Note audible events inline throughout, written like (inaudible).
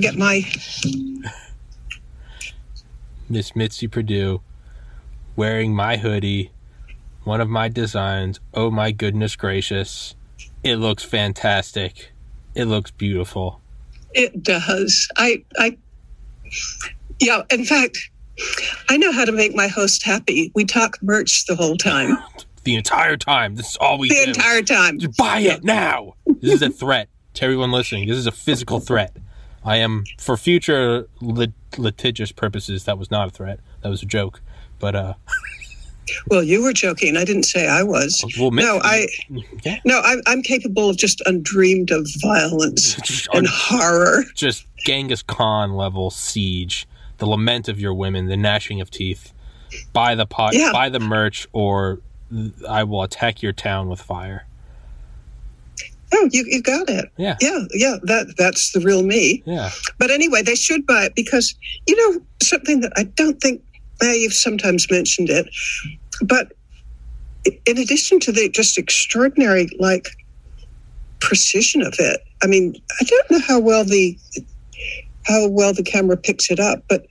Get my Miss Mitzi Perdue wearing my hoodie, one of my designs. Oh my goodness gracious. It looks fantastic. It looks beautiful. It does. I, I, yeah. In fact, I know how to make my host happy. We talk merch the whole time, (laughs) The entire time. This is all we the do. entire time. Just buy it now. This is a threat to everyone listening. This is a physical threat. I am, for future lit- litigious purposes, that was not a threat. That was a joke. But, uh, (laughs) Well, you were joking. I didn't say I was. well, Mitzi, No, I, (laughs) yeah, no, I'm, I'm capable of just undreamed of violence (laughs) and horror. just Genghis Khan level siege, the lament of your women, the gnashing of teeth. Buy the pot, Yeah. buy the merch, or I will attack your town with fire. Oh, you, you got it. Yeah, Yeah, yeah. That that's the real me. yeah. But anyway, they should buy it because you know something that I don't think eh, you've sometimes mentioned it, but in addition to the just extraordinary like precision of it, I mean, I don't know how well the how well the camera picks it up, but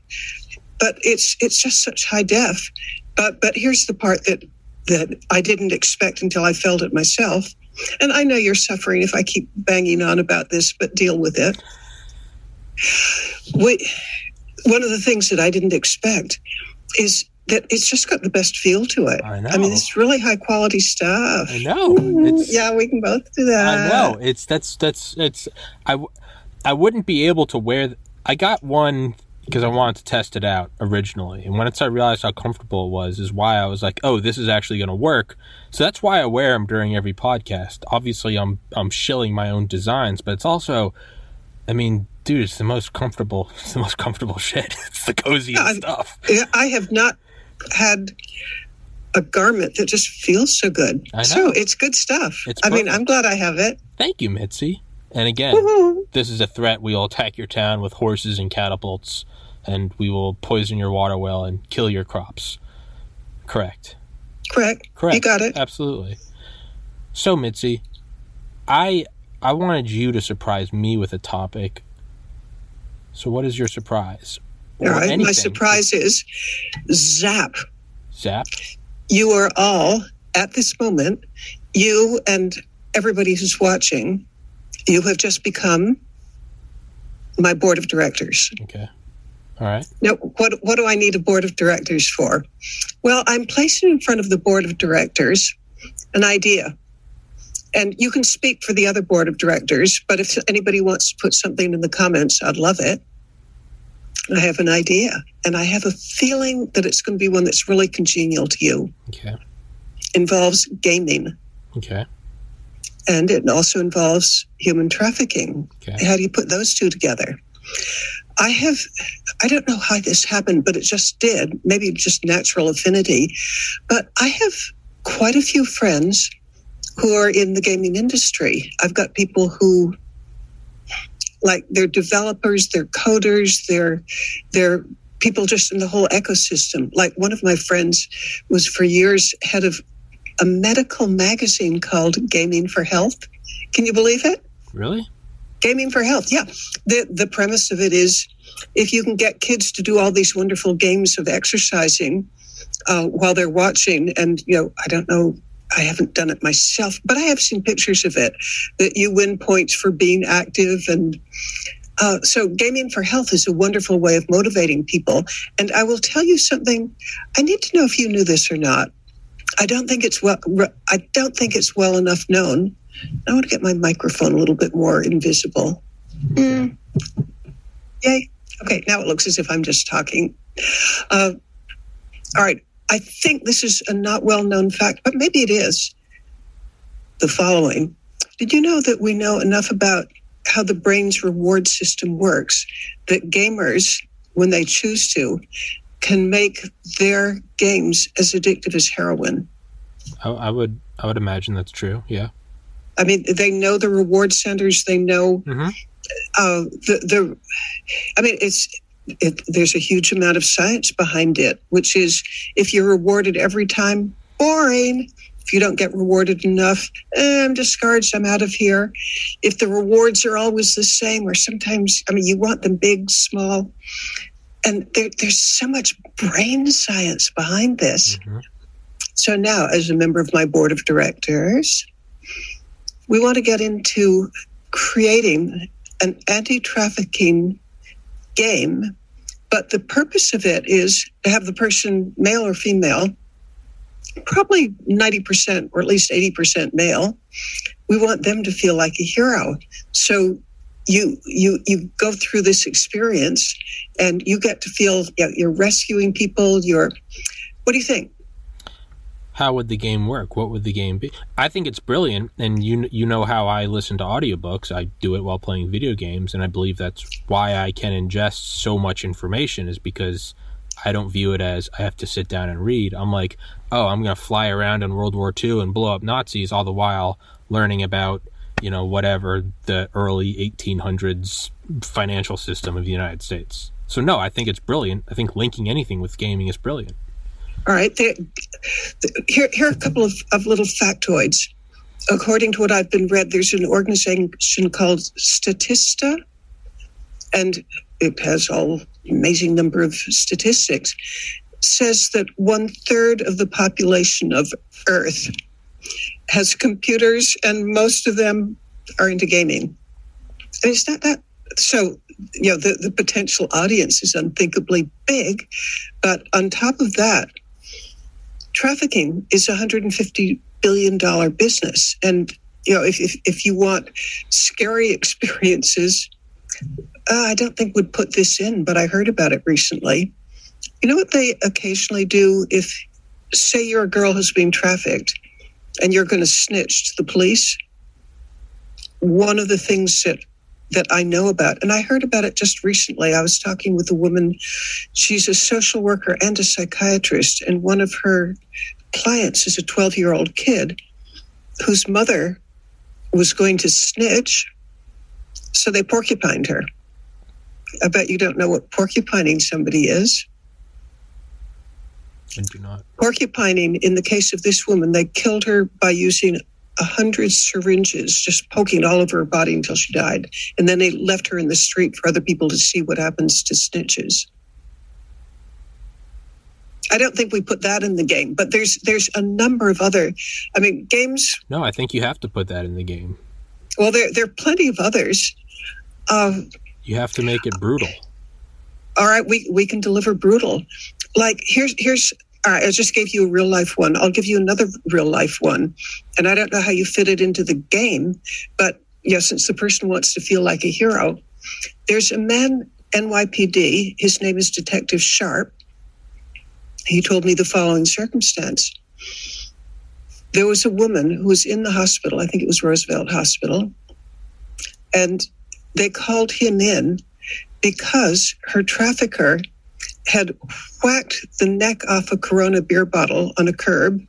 but it's it's just such high def. But but here's the part that that I didn't expect until I felt it myself. And I know you're suffering if I keep banging on about this, but deal with it. We, one of the things that I didn't expect is that it's just got the best feel to it. I know. I mean, it's really high quality stuff. I know. It's, Yeah, we can both do that. I know. It's that's that's it's. I I wouldn't be able to wear. I got one because I wanted to test it out originally, and once I realized how comfortable it was, is why I was like, "Oh, this is actually going to work." So that's why I wear them during every podcast. Obviously, I'm I'm shilling my own designs, but it's also, I mean, dude, it's the most comfortable. (laughs) It's the most comfortable shit. (laughs) It's the coziest I- stuff. I have not had a garment that just feels so good. So it's good stuff. It's I mean. I'm glad I have it. Thank you, Mitzi. And again, Woohoo. this is a threat. We will attack your town with horses and catapults, and we will poison your water well and kill your crops. Correct. Correct. Correct. You got it. Absolutely. So, Mitzi, I I wanted you to surprise me with a topic. So, what is your surprise? All right. My surprise is zap. Zap. You are all at this moment, you and everybody who's watching, you have just become my board of directors. Okay. All right. Now, what, what do I need a board of directors for? Well, I'm placing in front of the board of directors an idea. And you can speak for the other board of directors, but if anybody wants to put something in the comments, I'd love it. I have an idea, and I have a feeling that it's going to be one that's really congenial to you. Okay. Involves gaming, Okay. and it also involves human trafficking. Okay. How do you put those two together? I have, I don't know how this happened, but it just did. Maybe just natural affinity. But I have quite a few friends who are in the gaming industry. I've got people who, like, they're developers, they're coders, they're, they're people just in the whole ecosystem. Like, one of my friends was for years head of a medical magazine called Gaming for Health. Can you believe it? Really? Gaming for health, yeah. The the premise of it is if you can get kids to do all these wonderful games of exercising uh, while they're watching, and you know, I don't know, I haven't done it myself, but I have seen pictures of it that you win points for being active and. Uh, so, gaming for health is a wonderful way of motivating people. And I will tell you something. I need to know if you knew this or not. I don't think it's well. I don't think it's well enough known. I want to get my microphone a little bit more invisible. Mm. Yay. Okay, now it looks as if I'm just talking. Uh, all right. I think this is a not well known fact, but maybe it is. The following Did you know that we know enough about how the brain's reward system works. That gamers, when they choose to, can make their games as addictive as heroin. I, I would I would imagine that's true. Yeah. I mean, they know the reward centers. They know Mhm. uh, the the. I mean, it's it, there's a huge amount of science behind it, which is if you're rewarded every time, boring. If you don't get rewarded enough, eh, I'm discouraged. I'm out of here. If the rewards are always the same, or sometimes, I mean, you want them big, small, and there, there's so much brain science behind this. Mhm. So now, as a member of my board of directors, we want to get into creating an anti trafficking game. But the purpose of it is to have the person, male or female, probably 90% or at least 80% male. We want them to feel like a hero. So you you you go through this experience and you get to feel you know, you're rescuing people you're what do you think How would the game work? What would the game be? I think it's brilliant, and you you know how I listen to audiobooks. I do it while playing video games, and I believe that's why I can ingest so much information is because I don't view it as I have to sit down and read. I'm like, oh, I'm going to fly around in World War II and blow up Nazis, all the while learning about you know whatever the early 1800s financial system of the United States. So no, I think it's brilliant. I think linking anything with gaming is brilliant. All right. There, here, here are a couple of, of little factoids. According to what I've been read, there's an organization called Statista, and it has all amazing number of statistics. Says that one third of the population of Earth has computers, and most of them are into gaming. It's not that so. You know, the, the potential audience is unthinkably big, but on top of that, trafficking is a 150 billion dollar business. And you know if, if, if you want scary (laughs) experiences uh, i don't think would put this in but i heard about it recently. You know what they occasionally do if say you're a girl who's being trafficked and you're going to snitch to the police? One of the things that that I know about, and I heard about it just recently. I was talking with a woman, she's a social worker and a psychiatrist, and one of her clients is a 12 year old kid whose mother was going to snitch, so they porcupined her. I bet you don't know what porcupining somebody is. I do not. Porcupining, in the case of this woman, they killed her by using a hundred syringes just poking all over her body until she died. And then they left her in the street for other people to see what happens to snitches. I don't think we put that in the game, but there's there's a number of other I mean games No, I think you have to put that in the game. well there there are plenty of others. Um, You have to make it brutal. all right, we, we can deliver brutal. Like here's here's right, I just gave you a real life one. I'll give you another real life one. And I don't know how you fit it into the game, but yeah, since the person wants to feel like a hero, there's a man, NYPD, his name is Detective Sharp. He told me the following circumstance. There was a woman who was in the hospital, I think it was Roosevelt Hospital, and they called him in because her trafficker had whacked the neck off a Corona beer bottle on a curb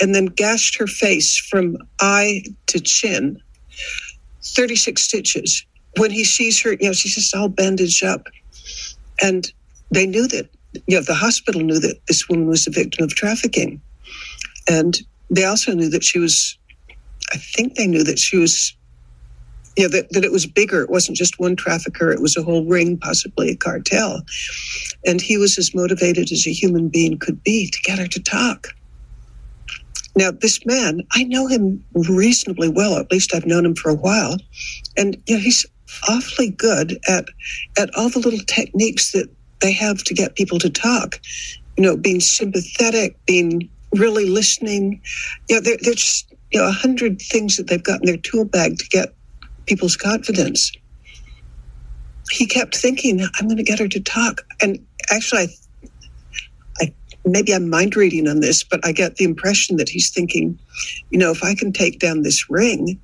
and then gashed her face from eye to chin. 36 stitches. When he sees her, you know, she's just all bandaged up. And they knew that, you know, the hospital knew that this woman was a victim of trafficking. And they also knew that she was, I think they knew that she was you know, that, that it was bigger. It wasn't just one trafficker, it was a whole ring, possibly a cartel. And he was as motivated as a human being could be to get her to talk. Now, this man, I know him reasonably well, at least I've known him for a while. And you know, he's awfully good at at all the little techniques that they have to get people to talk. You know, being sympathetic, being really listening. You know, there, there's you know, a hundred things that they've got in their tool bag to get people's confidence. He kept thinking, I'm going to get her to talk. And actually, I, I, maybe I'm mind reading on this, but I get the impression that he's thinking, you know, if I can take down this ring,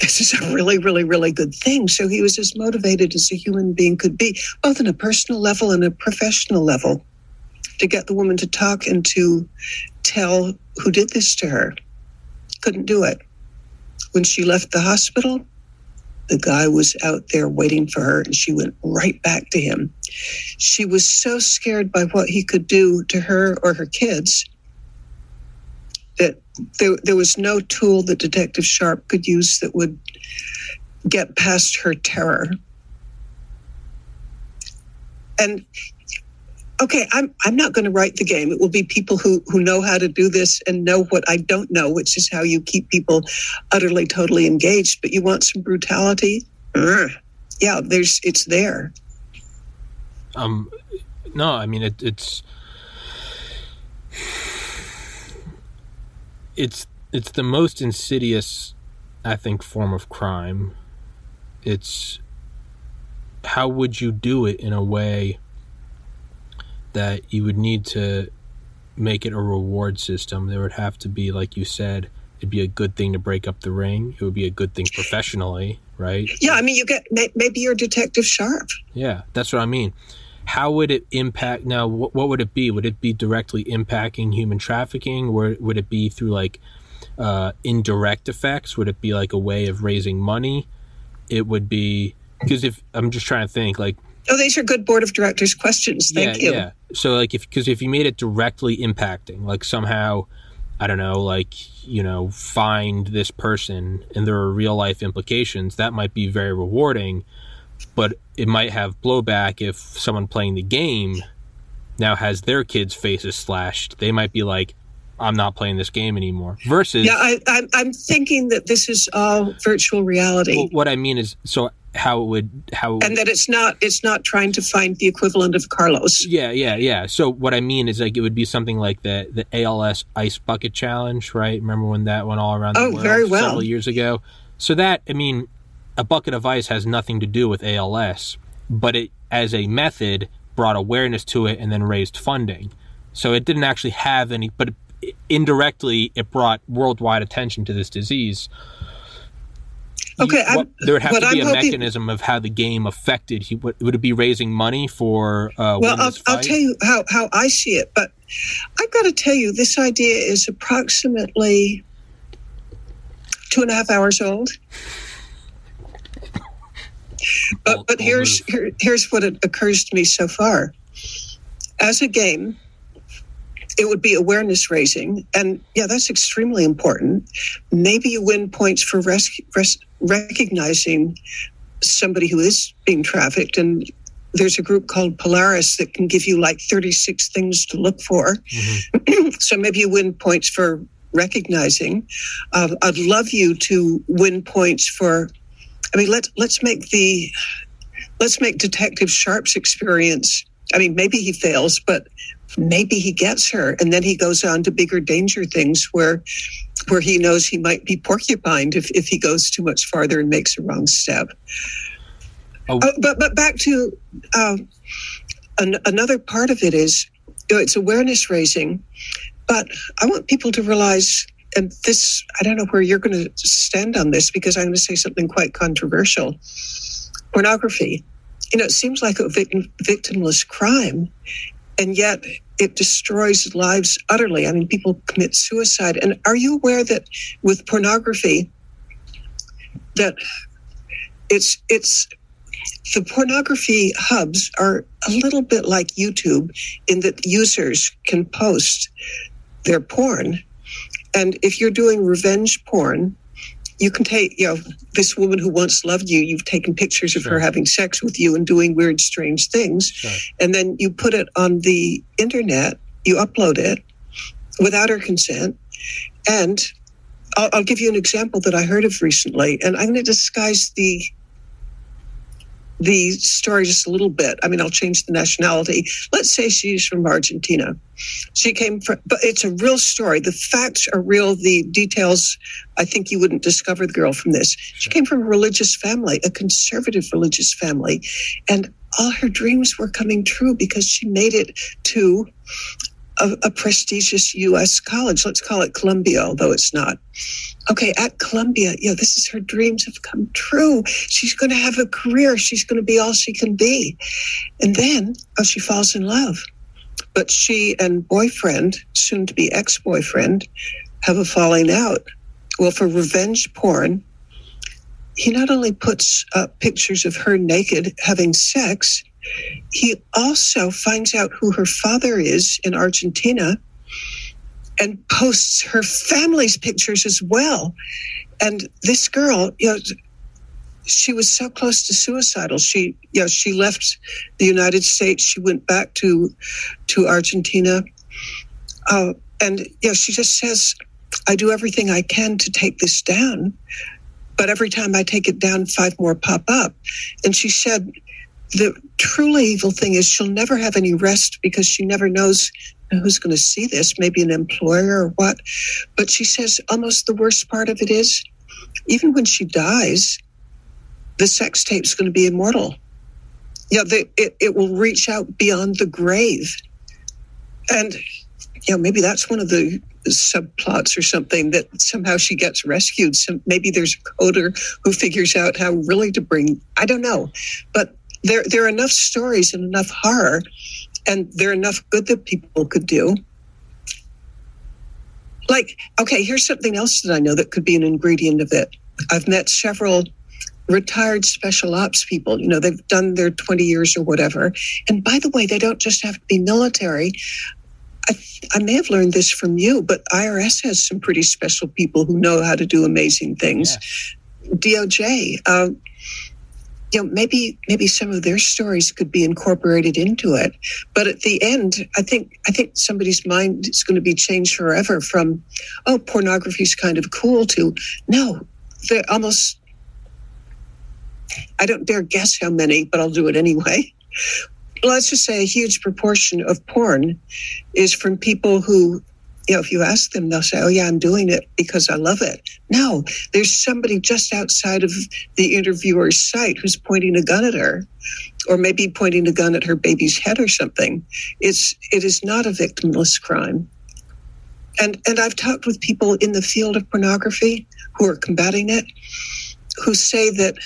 this is a really, really, really good thing. So he was as motivated as a human being could be, both on a personal level and a professional level, to get the woman to talk and to tell who did this to her. Couldn't do it. When she left the hospital, the guy was out there waiting for her and she went right back to him. She was so scared by what he could do to her or her kids that there, there was no tool that Detective Sharp could use that would get past her terror. And okay, I'm I'm not going to write the game. It will be people who who know how to do this and know what I don't know, which is how you keep people utterly totally engaged. But you want some brutality? Urgh. Yeah, there's it's there. Um, no, I mean it, it's it's it's the most insidious, I think, form of crime. It's how would you do it in a way that you would need to make it a reward system? There would have to be, like you said, it'd be a good thing to break up the ring. It would be a good thing professionally, right? Yeah, I mean, you get maybe you're Detective Sharp. Yeah, that's what I mean how would it impact now what, what, would it be? Would it be directly impacting human trafficking? Or would it be through like uh, indirect effects? Would it be like a way of raising money? It would be because if i'm just trying to think like oh these are good board of directors questions. Thank yeah, you. yeah. So like if because if you made it directly impacting like somehow i don't know like you know find this person and there are real life implications that might be very rewarding but it might have blowback if someone playing the game now has their kids' faces slashed. They might be like, I'm not playing this game anymore. Versus, yeah, I, I'm, I'm thinking that this is all virtual reality. Well, what I mean is, so how it would how and that it's not it's not trying to find the equivalent of Carlos. Yeah, yeah, yeah. So what I mean is like it would be something like the the ALS ice bucket challenge, right? Remember when that went all around the oh, world very well. several years ago? So that I mean, a bucket of ice has nothing to do with ALS, but it, as a method, brought awareness to it and then raised funding. So it didn't actually have any, but indirectly, it brought worldwide attention to this disease. Okay, what, there would have to be I'm a hoping, mechanism of how the game affected. He, would, would it be raising money for? Uh, well, I'll, I'll tell you how how I see it, but I've got to tell you, this idea is approximately two and a half hours old. But, but here's here, here's what it occurs to me so far. As a game, it would be awareness raising, and yeah, that's extremely important. Maybe you win points for res- res- recognizing somebody who is being trafficked, and there's a group called Polaris that can give you like 36 things to look for. Mm-hmm. (clears throat) so maybe you win points for recognizing. Uh, I'd love you to win points for I mean, let's let's make the let's make Detective Sharp's experience. I mean, maybe he fails, but maybe he gets her, and then he goes on to bigger danger things where where he knows he might be porcupined if, if he goes too much farther and makes a wrong step. Oh. Uh, but but back to uh, an, another part of it is you know, it's awareness raising, but I want people to realize and this, I don't know where you're going to stand on this because I'm going to say something quite controversial. Pornography, you know, it seems like a victim, victimless crime, and yet it destroys lives utterly. I mean, people commit suicide. And are you aware that with pornography, that it's it's the pornography hubs are a little bit like YouTube in that users can post their porn and if you're doing revenge porn, you can take, you know, this woman who once loved you, you've taken pictures of sure. her having sex with you and doing weird, strange things. Sure. And then you put it on the internet, you upload it without her consent. And I'll, I'll give you an example that I heard of recently. And I'm going to disguise the the story just a little bit. I mean, I'll change the nationality. Let's say she's from Argentina. She came from, but it's a real story. The facts are real. The details, I think you wouldn't discover the girl from this. She came from a religious family, a conservative religious family. And all her dreams were coming true because she made it to a, a prestigious U.S. college. Let's call it Columbia, although it's not. Okay, at Columbia, you know, this is her dreams have come true. She's going to have a career. She's going to be all she can be. And then, oh, she falls in love. But she and boyfriend, soon to be ex boyfriend, have a falling out. Well, for revenge porn, he not only puts up pictures of her naked having sex, he also finds out who her father is in Argentina and posts her family's pictures as well. And this girl, you know, she was so close to suicidal. She, you know, she left the United States. She went back to to Argentina, uh, and you know, she just says, "I do everything I can to take this down, but every time I take it down, five more pop up." And she said, the truly evil thing is she'll never have any rest because she never knows who's going to see this, maybe an employer or what. But she says almost the worst part of it is even when she dies, the sex tape's going to be immortal. Yeah, the, it, it will reach out beyond the grave. And, you know, maybe that's one of the subplots or something that somehow she gets rescued. So maybe there's a coder who figures out how really to bring, I don't know. But there there are enough stories and enough horror, and there are enough good that people could do. Like, okay, here's something else that I know that could be an ingredient of it. I've met several retired special ops people. You know, they've done their 20 years or whatever. And by the way, they don't just have to be military. I, I, may have learned this from you, but IRS has some pretty special people who know how to do amazing things. Yeah. DOJ, uh, you know maybe maybe some of their stories could be incorporated into it. But at the end i think i think somebody's mind is going to be changed forever from oh pornography is kind of cool to no they're almost i don't dare guess how many but i'll do it anyway. Let's just say a huge proportion of porn is from people who you know, if you ask them, they'll say, "Oh yeah, I'm doing it because I love it." No, there's somebody just outside of the interviewer's sight who's pointing a gun at her, or maybe pointing a gun at her baby's head or something. It's it is not a victimless crime. And and I've talked with people in the field of pornography who are combating it, who say that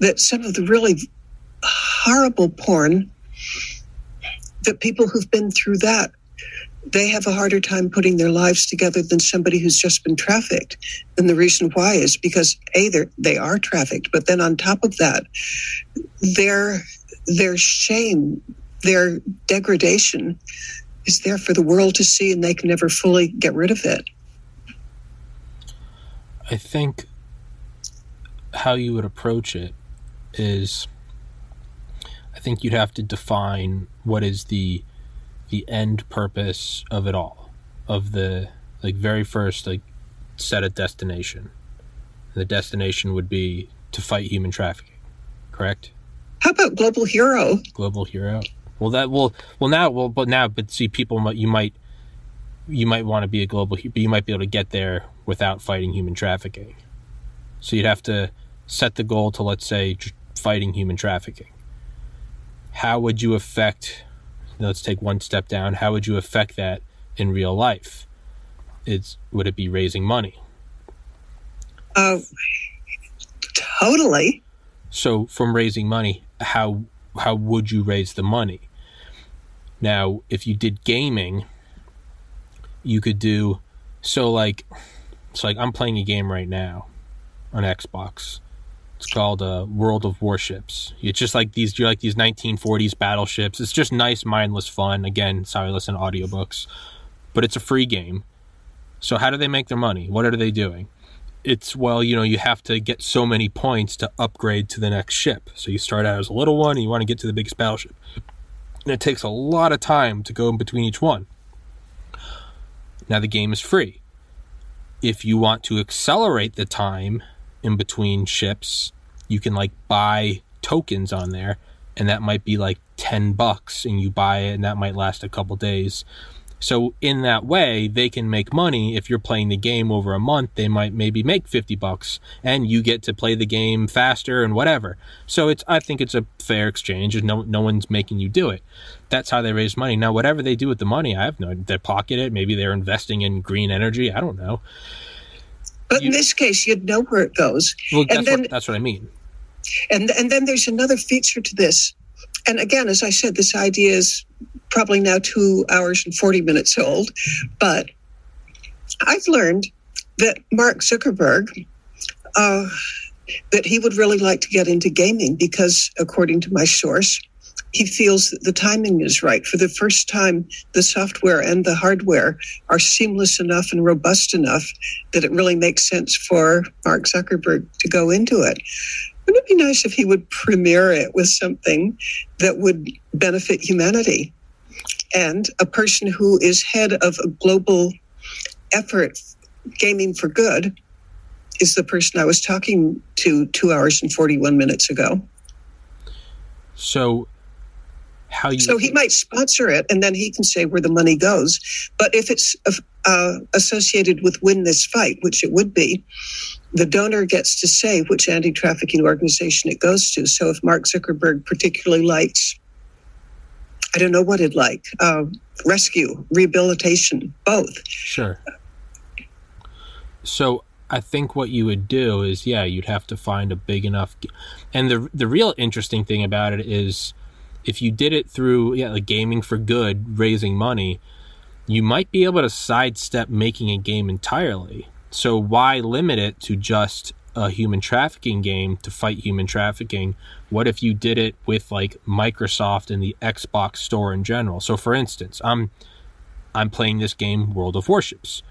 that some of the really horrible porn that people who've been through that they have a harder time putting their lives together than somebody who's just been trafficked. And the reason why is because a they're, they are trafficked, but then on top of that, their their shame, their degradation, is there for the world to see, and they can never fully get rid of it. I think how you would approach it is, I think you'd have to define what is the the end purpose of it all, of the like very first like set a destination. The destination would be to fight human trafficking, correct? How about global hero? Global hero. Well, that will well now well but now but see people you might you might want to be a global but you might be able to get there without fighting human trafficking. So you'd have to set the goal to let's say fighting human trafficking. How would you affect let's take one step down. How would you affect that in real life? It's would it be raising money? Uh, totally. So from raising money, how how would you raise the money? Now, if you did gaming, you could do so like it's like I'm playing a game right now on Xbox it's called uh, World of Warships. It's just like these, you're like these 1940s battleships. It's just nice, mindless fun. Again, sorry, listen to audiobooks, but it's a free game. So how do they make their money? What are they doing? It's well, you know, you have to get so many points to upgrade to the next ship. So you start out as a little one, and you want to get to the biggest battleship, and it takes a lot of time to go in between each one. Now the game is free. If you want to accelerate the time in between ships, you can like buy tokens on there, and that might be like 10 bucks, and you buy it, and that might last a couple days. So in that way, they can make money. If you're playing the game over a month, they might maybe make 50 bucks and you get to play the game faster and whatever. So it's, I think it's a fair exchange no, no one's making you do it. That's how they raise money. Now, whatever they do with the money, I have no, they pocket it. Maybe they're investing in green energy. I don't know. But you, in this case, you'd know where it goes. Well, that's, then, what, that's what I mean. And, and then there's another feature to this. And again, as I said, this idea is probably now two hours and 40 minutes old. But I've learned that Mark Zuckerberg, uh, that he would really like to get into gaming because, according to my source, he feels that the timing is right. For the first time, the software and the hardware are seamless enough and robust enough that it really makes sense for Mark Zuckerberg to go into it. Wouldn't it be nice if he would premiere it with something that would benefit humanity? And a person who is head of a global effort, Gaming for Good, is the person I was talking to two hours and 41 minutes ago. So, how you. So he might sponsor it and then he can say where the money goes. But if it's uh, associated with Win This Fight, which it would be, the donor gets to say which anti trafficking organization it goes to. So if Mark Zuckerberg particularly likes I don't know what it like. Uh, rescue, rehabilitation, both. Sure. So I think what you would do is, yeah, you'd have to find a big enough. And the the real interesting thing about it is, if you did it through yeah, like gaming for good, raising money, you might be able to sidestep making a game entirely. So why limit it to just a human trafficking game to fight human trafficking? What if you did it with like Microsoft and the Xbox store in general? So for instance, I'm I'm playing this game World of Warships.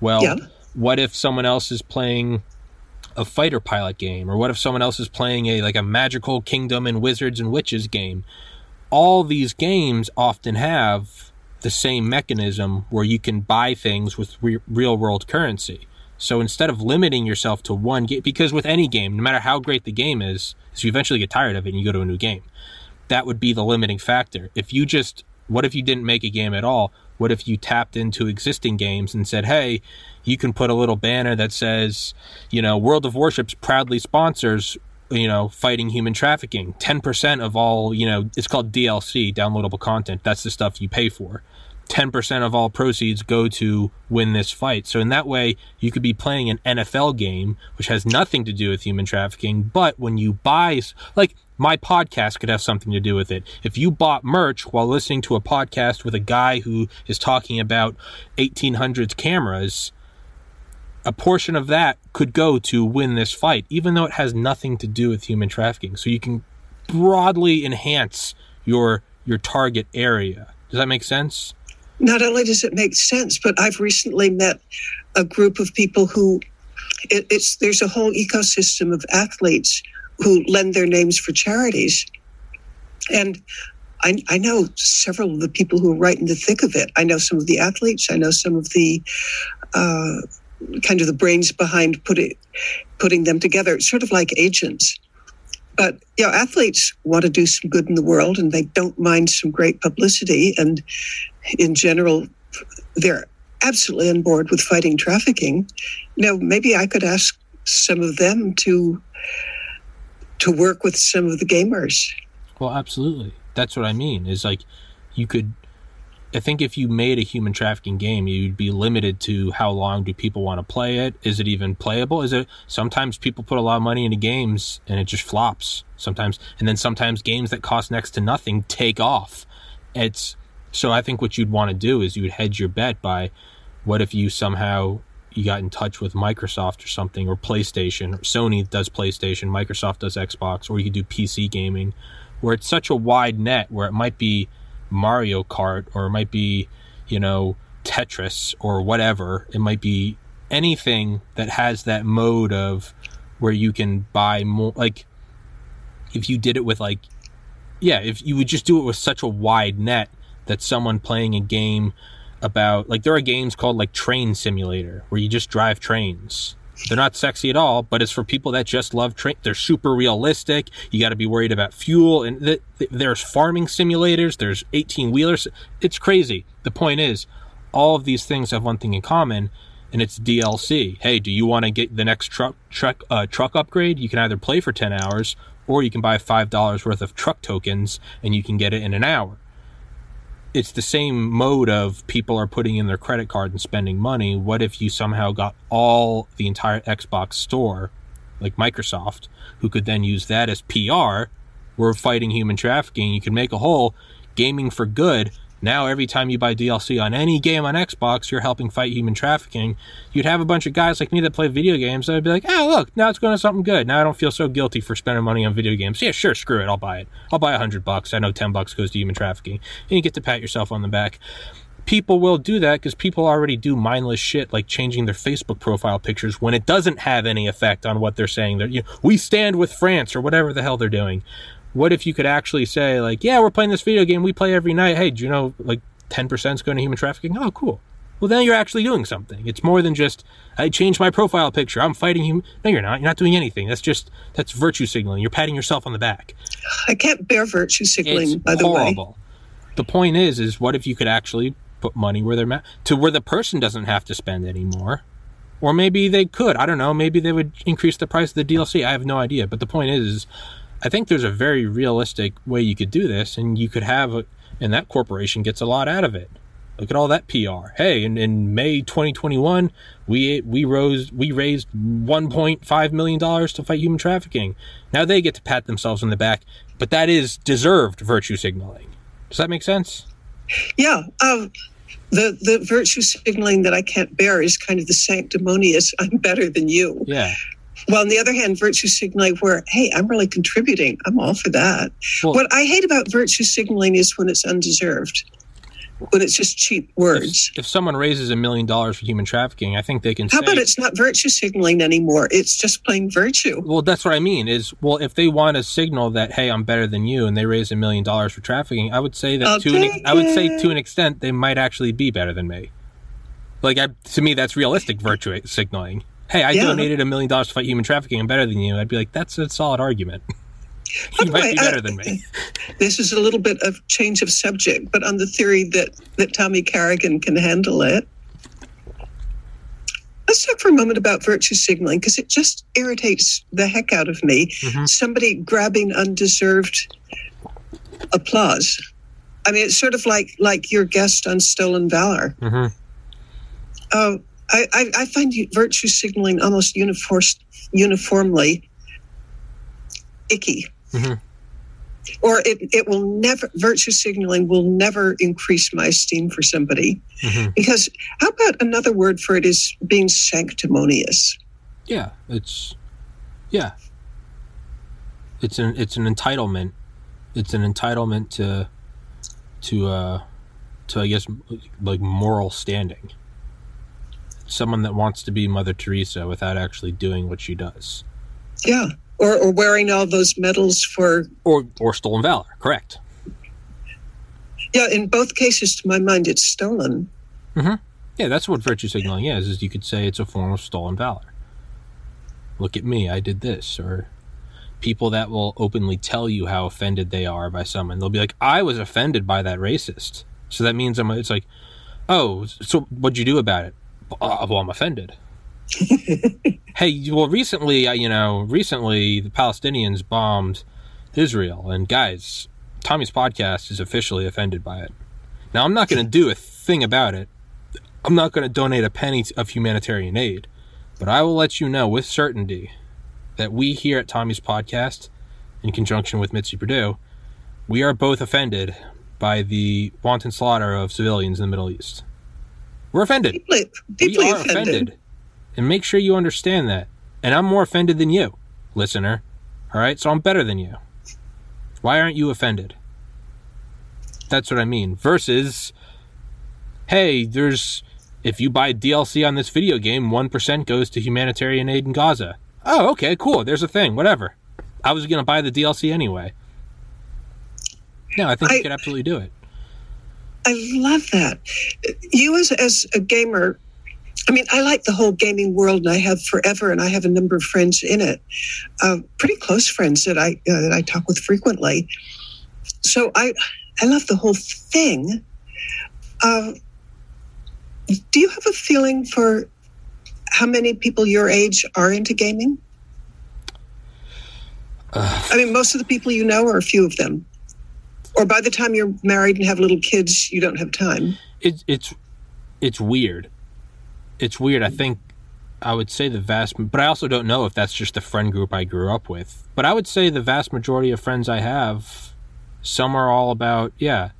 Well, yeah. what if someone else is playing a fighter pilot game or what if someone else is playing a like a magical kingdom and wizards and witches game? All these games often have the same mechanism where you can buy things with re- real world currency. So instead of limiting yourself to one game, because with any game, no matter how great the game is, you eventually get tired of it and you go to a new game. That would be the limiting factor. If you just, what if you didn't make a game at all? What if you tapped into existing games and said, hey, you can put a little banner that says, you know, World of Warships proudly sponsors, you know, fighting human trafficking. 10% of all, you know, it's called DLC, downloadable content. That's the stuff you pay for. 10% of all proceeds go to win this fight. So in that way, you could be playing an NFL game, which has nothing to do with human trafficking. But when you buy, like my podcast could have something to do with it. If you bought merch while listening to a podcast with a guy who is talking about 1800s cameras, a portion of that could go to win this fight, even though it has nothing to do with human trafficking. So you can broadly enhance your your target area. Does that make sense? not only does it make sense, but I've recently met a group of people who it, it's there's a whole ecosystem of athletes who lend their names for charities, and I, I know several of the people who are right in the thick of it. I know some of the athletes. I know some of the uh, kind of the brains behind putting putting them together. It's sort of like agents. But you know, athletes want to do some good in the world, and they don't mind some great publicity. And in general, they're absolutely on board with fighting trafficking. Now, maybe I could ask some of them to to work with some of the gamers. Well, absolutely. That's what I mean. Is like you could I think if you made a human trafficking game, you'd be limited to how long do people want to play it? Is it even playable? Is it sometimes people put a lot of money into games and it just flops sometimes, and then sometimes games that cost next to nothing take off. It's so I think what you'd want to do is you would hedge your bet by what if you somehow you got in touch with Microsoft or something or PlayStation or Sony does PlayStation, Microsoft does Xbox, or you could do PC gaming, where it's such a wide net where it might be Mario Kart or it might be, you know, Tetris or whatever. It might be anything that has that mode of where you can buy more. Like, if you did it with, like, yeah, if you would just do it with such a wide net that someone playing a game about, like, there are games called, like, Train Simulator where you just drive trains they're not sexy at all, but it's for people that just love train. They're super realistic. You got to be worried about fuel, and th- th- there's farming simulators. There's 18 wheelers. It's crazy. The point is, all of these things have one thing in common, and it's DLC. Hey, do you want to get the next truck truck uh, truck upgrade? You can either play for ten hours, or you can buy five dollars worth of truck tokens, and you can get it in an hour. It's the same mode of people are putting in their credit card and spending money. What if you somehow got all the entire Xbox store, like Microsoft, who could then use that as PR? We're fighting human trafficking. You can make a whole gaming for good now, every time you buy DLC on any game on Xbox, you're helping fight human trafficking. You'd have a bunch of guys like me that play video games that would be like, oh, look, now it's going to something good. Now I don't feel so guilty for spending money on video games. Yeah, sure, screw it. I'll buy it. I'll buy a hundred bucks. I know 10 bucks goes to human trafficking. And you get to pat yourself on the back. People will do that because people already do mindless shit like changing their Facebook profile pictures when it doesn't have any effect on what they're saying. That you know, we stand with France or whatever the hell they're doing what if you could actually say like yeah we're playing this video game we play every night. Hey do you know like 10% is going to human trafficking? Oh cool. Well then you're actually doing something. It's more than just i changed my profile picture. I'm fighting human no you're not. You're not doing anything. That's just that's virtue signaling. You're patting yourself on the back. I can't bear virtue signaling it's by the horrible. way the point is is what if you could actually put money where they're ma- to where the person doesn't have to spend anymore? Or maybe they could. I don't know. Maybe they would increase the price of the dlc i have no idea. But the point is, is I think there's a very realistic way you could do this, and you could have, a, and that corporation gets a lot out of it. Look at all that PR. Hey, in, in May 2021, we we rose we raised 1.5 million dollars to fight human trafficking. Now they get to pat themselves on the back, but that is deserved virtue signaling. Does that make sense? Yeah. Um, the the virtue signaling that I can't bear is kind of the sanctimonious. I'm better than you. Yeah. Well, on the other hand, virtue signaling where, hey, I'm really contributing. I'm all for that. Well, what I hate about virtue signaling is when it's undeserved, when it's just cheap words. If, if someone raises a million dollars for human trafficking, I think they can How say, about it's not virtue signaling anymore? It's just plain virtue. Well, that's what I mean is, well, if they want to signal that, hey, I'm better than you, and they raise a million dollars for trafficking, I would say that to an, I would say to an extent, they might actually be better than me. Like, I, to me, that's realistic virtue signaling hey, I yeah. donated a million dollars to fight human trafficking. I'm better than you. I'd be like, that's a solid argument. (laughs) you might way, be better I, than me. (laughs) This is a little bit of change of subject, but on the theory that that Tommy Carrigan can handle it. Let's talk for a moment about virtue signaling because it just irritates the heck out of me. Mm-hmm. Somebody grabbing undeserved applause. I mean, it's sort of like like your guest on Stolen Valor. Mm-hmm. Uh, I, I, I find virtue signaling almost uniform, uniformly icky. Mm-hmm. Or it, it will never, virtue signaling will never increase my esteem for somebody. Mm-hmm. Because how about another word for it is being sanctimonious? Yeah, it's, yeah. It's an, it's an entitlement. It's an entitlement to, to, uh, to, I guess, like moral standing someone that wants to be Mother Teresa without actually doing what she does. Yeah, or, or wearing all those medals for or or stolen valor. Correct. Yeah, in both cases, to my mind, it's stolen. Mm-hmm. Yeah, that's what virtue signaling is. Is you could say it's a form of stolen valor. Look at me, I did this, or people that will openly tell you how offended they are by someone. They'll be like, "I was offended by that racist," so that means I'm. It's like, oh, so what'd you do about it? Uh, well, I'm offended. (laughs) hey, well, recently, uh, you know, recently the Palestinians bombed Israel, and guys, Tommy's podcast is officially offended by it. Now, I'm not going to do a thing about it. I'm not going to donate a penny of humanitarian aid, but I will let you know with certainty that we here at Tommy's podcast, in conjunction with Mitzi Perdue, we are both offended by the wanton slaughter of civilians in the Middle East. We're offended. Deeply, deeply we are offended. offended. And make sure you understand that. And I'm more offended than you, listener. All right? So I'm better than you. Why aren't you offended? That's what I mean. Versus, hey, there's. If you buy DLC on this video game, 1% goes to humanitarian aid in Gaza. Oh, okay, cool. There's a thing. Whatever. I was going to buy the DLC anyway. No, I think I, you could absolutely do it. I love that. You as as a gamer, I mean, I like the whole gaming world, and I have forever, and I have a number of friends in it, uh, pretty close friends that I uh, that I talk with frequently. So I I love the whole thing. Uh, Do you have a feeling for how many people your age are into gaming? I mean, most of the people you know, are a few of them, or by the time you're married and have little kids, you don't have time. It, it's it's weird. It's weird. I think I would say the vast, but I also don't know if that's just the friend group I grew up with. But I would say the vast majority of friends I have, some are all about yeah,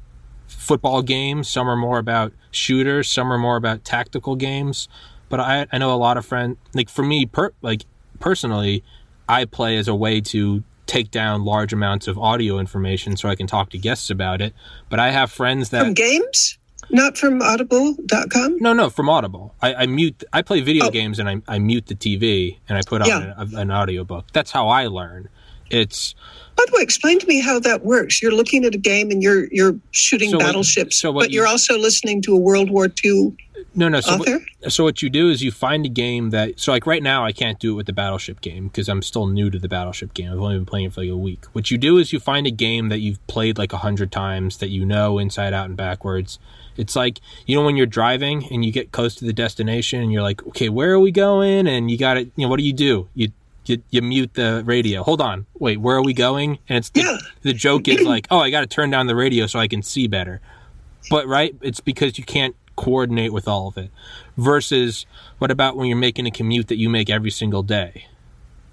football games. Some are more about shooters. Some are more about tactical games. But I I know a lot of friends like for me per like personally, I play as a way to take down large amounts of audio information so I can talk to guests about it. But I have friends that From games? Not from audible.com? no, no, from Audible. I, I mute. I play video oh. games and I, I mute the TV and I put on Yeah. a, an audiobook. That's how I learn. It's By the way, explain to me how that works. You're looking at a game and you're you're shooting So what- battleships, so what but you're you- also listening to a World War II no, no. So what, so what you do is you find a game that. So like right now, I can't do it with the Battleship game because I'm still new to the Battleship game. I've only been playing it for like a week. What you do is you find a game that you've played like a hundred times that you know inside out and backwards. It's like you know when you're driving and you get close to the destination and you're like, okay, where are we going? And you got to, you know, what do you do? You you, you mute the radio. Hold on, wait, where are we going? And it's the, Yeah. the joke is like, oh, I got to turn down the radio so I can see better. But right, it's because you can't coordinate with all of it. Versus, what about when you're making a commute that you make every single day?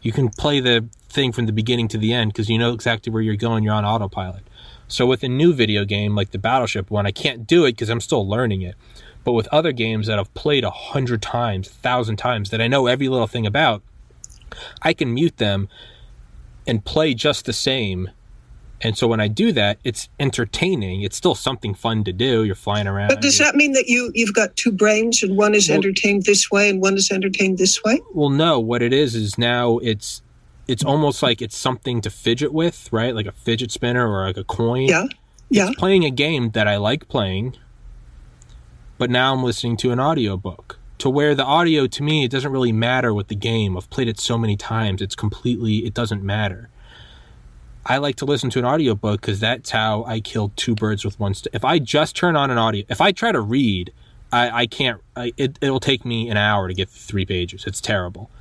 You can play the thing from the beginning to the end because you know exactly where you're going. You're on autopilot. So with a new video game like the Battleship one, I can't do it because I'm still learning it. But with other games that I've played a hundred times, thousand times, that I know every little thing about, I can mute them and play just the same. And so when I do that, it's entertaining. It's still something fun to do. You're flying around. But does that mean that you you've got two brains and one is Well- entertained this way and one is entertained this way? Well, no. What it is is now it's it's almost like it's something to fidget with, right? Like a fidget spinner or like a coin. Yeah. Yeah. It's playing a game that I like playing, but now I'm listening to an audiobook. To where the audio to me it doesn't really matter with the game. I've played it so many times, it's completely it doesn't matter. I like to listen to an audiobook because that's how I kill two birds with one stone. If I just turn on an audio, if I try to read, I, I can't. I, it, it'll take me an hour to get three pages. It's terrible.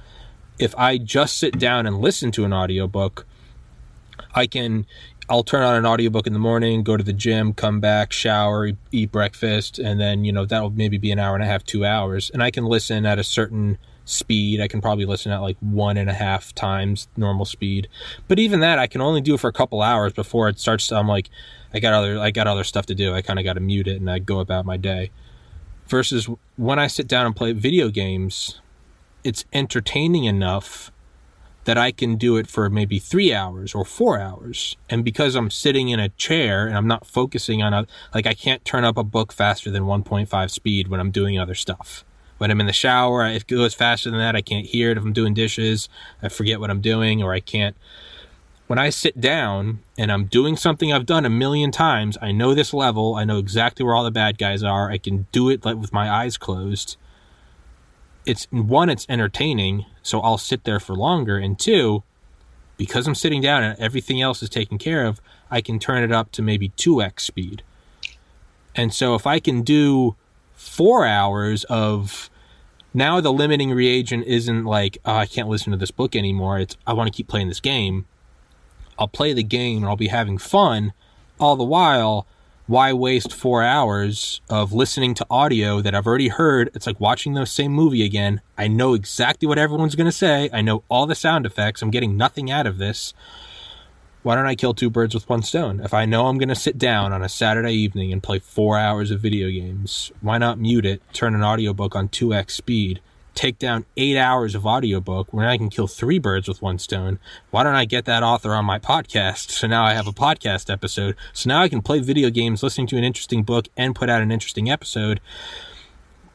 If I just sit down and listen to an audiobook, I can. I'll turn on an audiobook in the morning, go to the gym, come back, shower, eat- breakfast, and then you know that'll maybe be an hour and a half, two hours, and I can listen at a certain speed. I can probably listen at like one and a half times normal speed, but even that I can only do it for a couple hours before it starts. To, I'm like, I got other, I got other stuff to do. I kind of got to mute it and I go about my day. Versus when I sit down and play video games, it's entertaining enough that I can do it for maybe three hours or four hours. And because I'm sitting in a chair and I'm not focusing on a, like I can't turn up a book faster than 1.5 speed when I'm doing other stuff. When I'm in the shower, if it goes faster than that, I can't hear it. If I'm doing dishes, I forget what I'm doing or I can't. When I sit down and I'm doing something I've done a million times, I know this level, I know exactly where all the bad guys are. I can do it like with my eyes closed it's one it's entertaining so i'll sit there for longer and two because i'm sitting down and everything else is taken care of i can turn it up to maybe 2x speed and so if i can do four hours of now the limiting reagent isn't like oh, i can't listen to this book anymore it's i want to keep playing this game i'll play the game and i'll be having fun all the while why waste four hours of listening to audio that I've already heard? It's like watching the same movie again. I know exactly what everyone's going to say. I know all the sound effects. I'm getting nothing out of this. Why don't I kill two birds with one stone? If I know I'm going to sit down on a Saturday evening and play four hours of video games, why not mute it, turn an audiobook on 2x speed, take down eight hours of audiobook where I can kill three birds with one stone. Why don't I get that author on my podcast? So now I have a podcast episode. So now I can play video games, listening to an interesting book, and put out an interesting episode.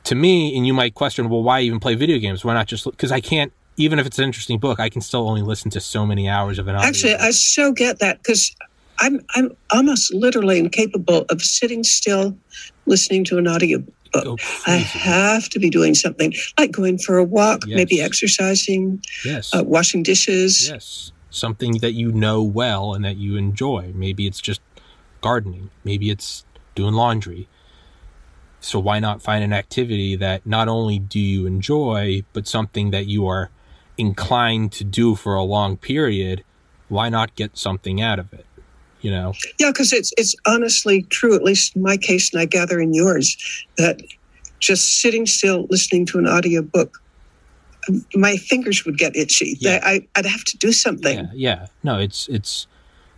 To me, and you might question, well, why even play video games? Why not just because I can't. Even if it's an interesting book, I can still only listen to so many hours of an audio. Actually, I so get that because I'm I'm almost literally incapable of sitting still listening to an audio book. Go I have to be doing something like going for a walk, Yes. maybe exercising, yes. uh, washing dishes. Yes. Something that you know well and that you enjoy. Maybe it's just gardening. Maybe it's doing laundry. So why not find an activity that not only do you enjoy, but something that you are inclined to do for a long period? Why not get something out of it? You know? Yeah, because it's it's honestly true, at least in my case, and I gather in yours, that just sitting still listening to an audiobook my fingers would get itchy. Yeah. I, I'd have to do something. Yeah, yeah. No, it's it's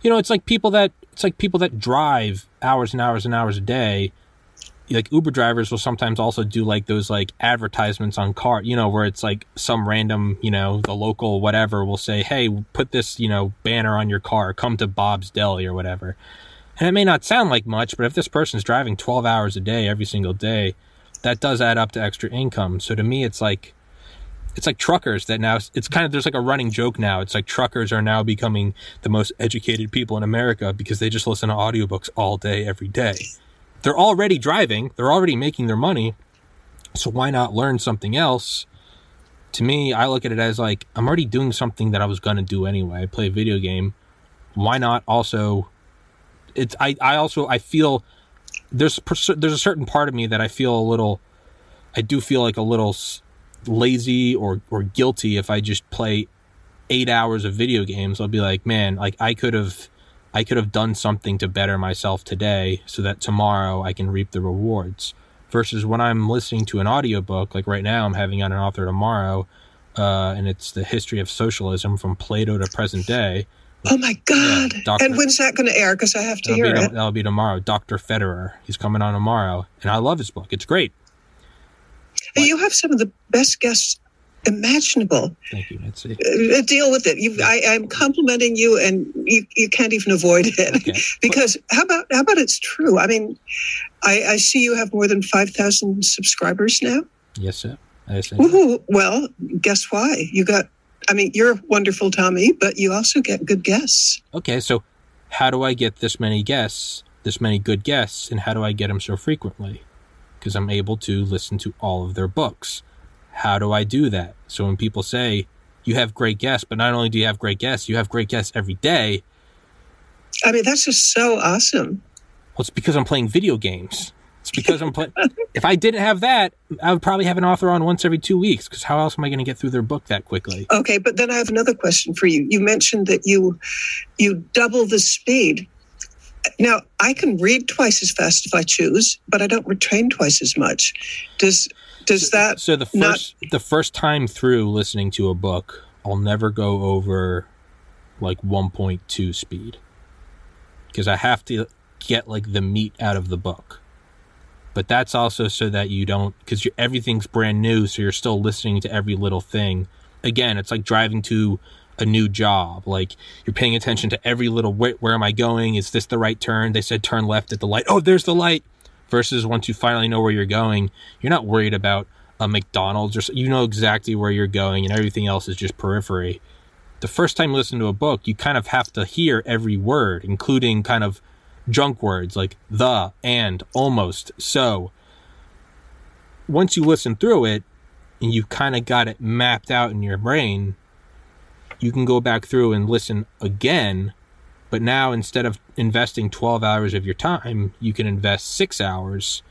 you know, it's like people that it's like people that drive hours and hours and hours a day. Like Uber drivers will sometimes also do like those like advertisements on car, you know, where it's like some random, you know, the local whatever will say, "Hey, put this, you know, banner on your car. Come to Bob's Deli or whatever." And it may not sound like much, but if this person's driving 12 hours a day every single day, that does add up to extra income. So to me, it's like it's like truckers that now it's kind of there's like a running joke now it's like truckers are now becoming the most educated people in america because they just listen to audiobooks all day every day they're already driving. They're already making their money. So why not learn something else? To me i look at it as like i'm already doing something that i was going to do anyway. I play a video game. Why not also it's i i also i feel there's there's a certain part of me that i feel a little i do feel like a little lazy or or guilty if I just play eight hours of video games. I'll be like, man, like I could have I could have done something to better myself today so that tomorrow I can reap the rewards. Versus when I'm listening to an audiobook, like right now I'm having on an author tomorrow, uh, and it's the history of socialism from Plato to present day. Oh my God! Yeah, and when's that going to air? Because I have to hear be, it. That'll be tomorrow. Dr. Federer. He's coming on tomorrow, and I love his book. It's great. What? You have some of the best guests imaginable. Thank you, Nancy. Uh, deal with it. You, I, am complimenting you, and you, you can't even avoid it okay. (laughs) because how about how about it's true? I mean, I, I see you have more than five thousand subscribers now. Yes, sir. Well, guess why? You got. I mean, you're wonderful, Tommy, but you also get good guests. Okay, so how do I get this many guests, this many good guests, and how do I get them so frequently? because I'm able to listen to all of their books. How do I do that? So when people say, you have great guests, but not only do you have great guests, you have great guests every day. I mean, that's just so awesome. Well, it's because I'm playing video games. It's because I'm playing. (laughs) if I didn't have that, I would probably have an author on once every two weeks. Because how else am I going to get through their book that quickly? Okay, but then I have another question for you. You mentioned that you you double the speed. Now, I can read twice as fast if I choose, but I don't retain twice as much. Does does that So the first not... the first time through listening to a book, I'll never go over like 1.2 speed. Because I have to get like the meat out of the book. But that's also so that you don't cuz everything's brand new, so you're still listening to every little thing. Again, it's like driving to a new job. Like you're paying attention to every little where, where am I going? Is this the right turn? They said turn left at the light. Oh, there's the light. Versus once you finally know where you're going, you're not worried about a McDonald's or you know exactly where you're going and everything else is just periphery. The first time you listen to a book, you kind of have to hear every word, including kind of junk words like the, and, almost, so. Once you listen through it and you've kind of got it mapped out in your brain, you can go back through and listen again. But now instead of investing 12 hours of your time, you can invest six hours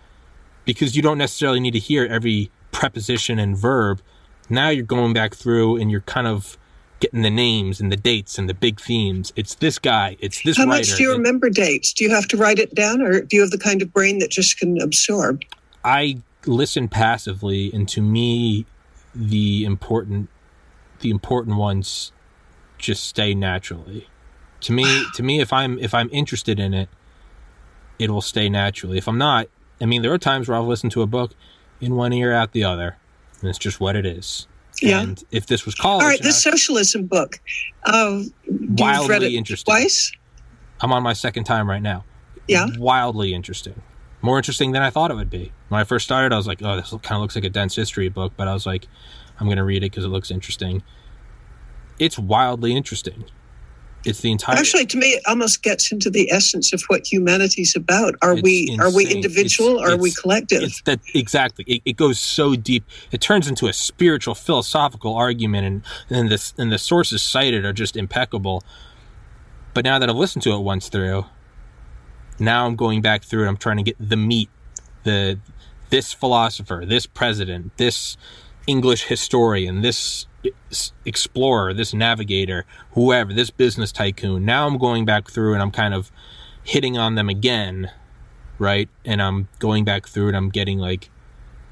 because you don't necessarily need to hear every preposition and verb. Now you're going back through and you're kind of getting the names and the dates and the big themes. It's this guy. It's this. How writer. much do you remember dates? Do you have to write it down, or do you have the kind of brain that just can absorb? I listen passively, and to me, the important, the important ones just stay naturally. To me, to me, if I'm if I'm interested in it, it will stay naturally. If I'm not, I mean, there are times where I'll listen to a book in one ear out the other, and it's just what it is. Yeah. And if this was college, all right, the socialism book, uh, wildly read it interesting. Twice. I'm on my second time right now. Yeah. Wildly interesting. More interesting than I thought it would be. When I first started, I was like, "Oh, this kind of looks like a dense history book," but I was like, "I'm going to read it because it looks interesting." it's wildly interesting. It's the entire. Actually, to me, it almost gets into the essence of what humanity's about. Are we insane. are we individual? It's, or are we collective? It's that exactly. It, it, goes so deep. It turns into a spiritual, philosophical argument, and and the and the sources cited are just impeccable. But now that I've listened to it once through, now I'm going back through and I'm trying to get the meat, the this philosopher, this president, this English historian, this explorer, this navigator, whoever, this business tycoon. Now I'm going back through and I'm kind of hitting on them again, right? And I'm going back through and I'm getting like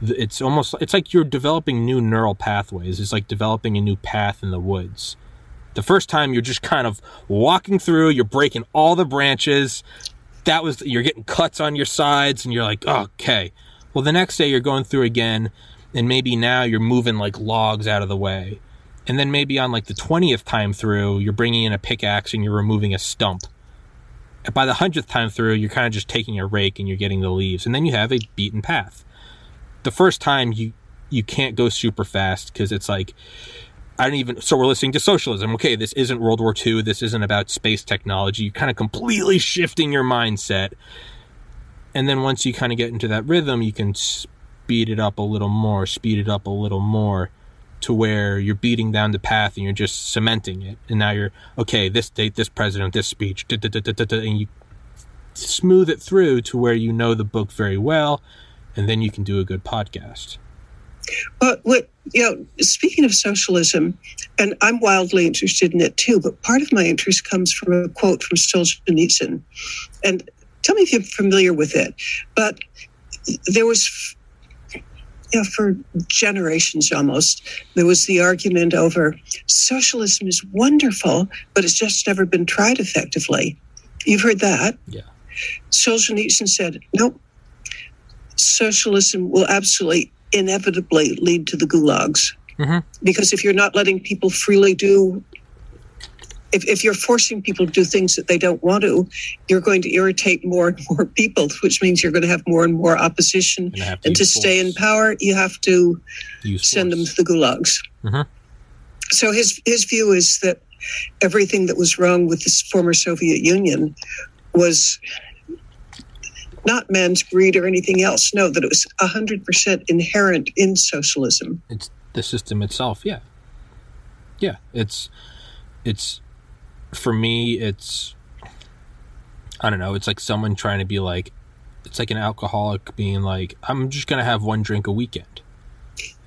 it's almost it's like you're developing new neural pathways. It's like developing a new path in the woods. The first time you're just kind of walking through, you're breaking all the branches. That was you're getting cuts on your sides and you're like, "Okay." Well, the next day you're going through again and maybe now you're moving like logs out of the way. And then maybe on like the 20th time through, you're bringing in a pickaxe and you're removing a stump. And by the 100th time through, you're kind of just taking a rake and you're getting the leaves. And then you have a beaten path. The first time you you can't go super fast because it's like I don't even so we're listening to socialism. Okay, this isn't World War II, this isn't about space technology. You're kind of completely shifting your mindset. And then once you kind of get into that rhythm, you can speed it up a little more, speed it up a little more to where you're beating down the path and you're just cementing it. And now you're, okay, this date, this president, this speech, and you smooth it through to where you know the book very well, and then you can do a good podcast. Well, what, you know, speaking of socialism, and I'm wildly interested in it too, but part of my interest comes from a quote from Solzhenitsyn. And tell me if you're familiar with it. But there was know, for generations almost, there was the argument over socialism is wonderful, but it's just never been tried effectively. You've heard that? Yeah. Solzhenitsyn said, nope, socialism will absolutely inevitably lead to the gulags. Mm-hmm. Because if you're not letting people freely do if, if you're forcing people to do things that they don't want to, you're going to irritate more and more (laughs) people, which means you're going to have more and more opposition. To and to stay in power, you have to use send force. them to the gulags. Mm-hmm. So his his view is that everything that was wrong with the former Soviet Union was not man's greed or anything else. No, that it was hundred percent inherent in socialism. It's the system itself. Yeah, yeah. It's it's for me, it's I don't know. It's like someone trying to be like, it's like an alcoholic being like, I'm just gonna have one drink a weekend.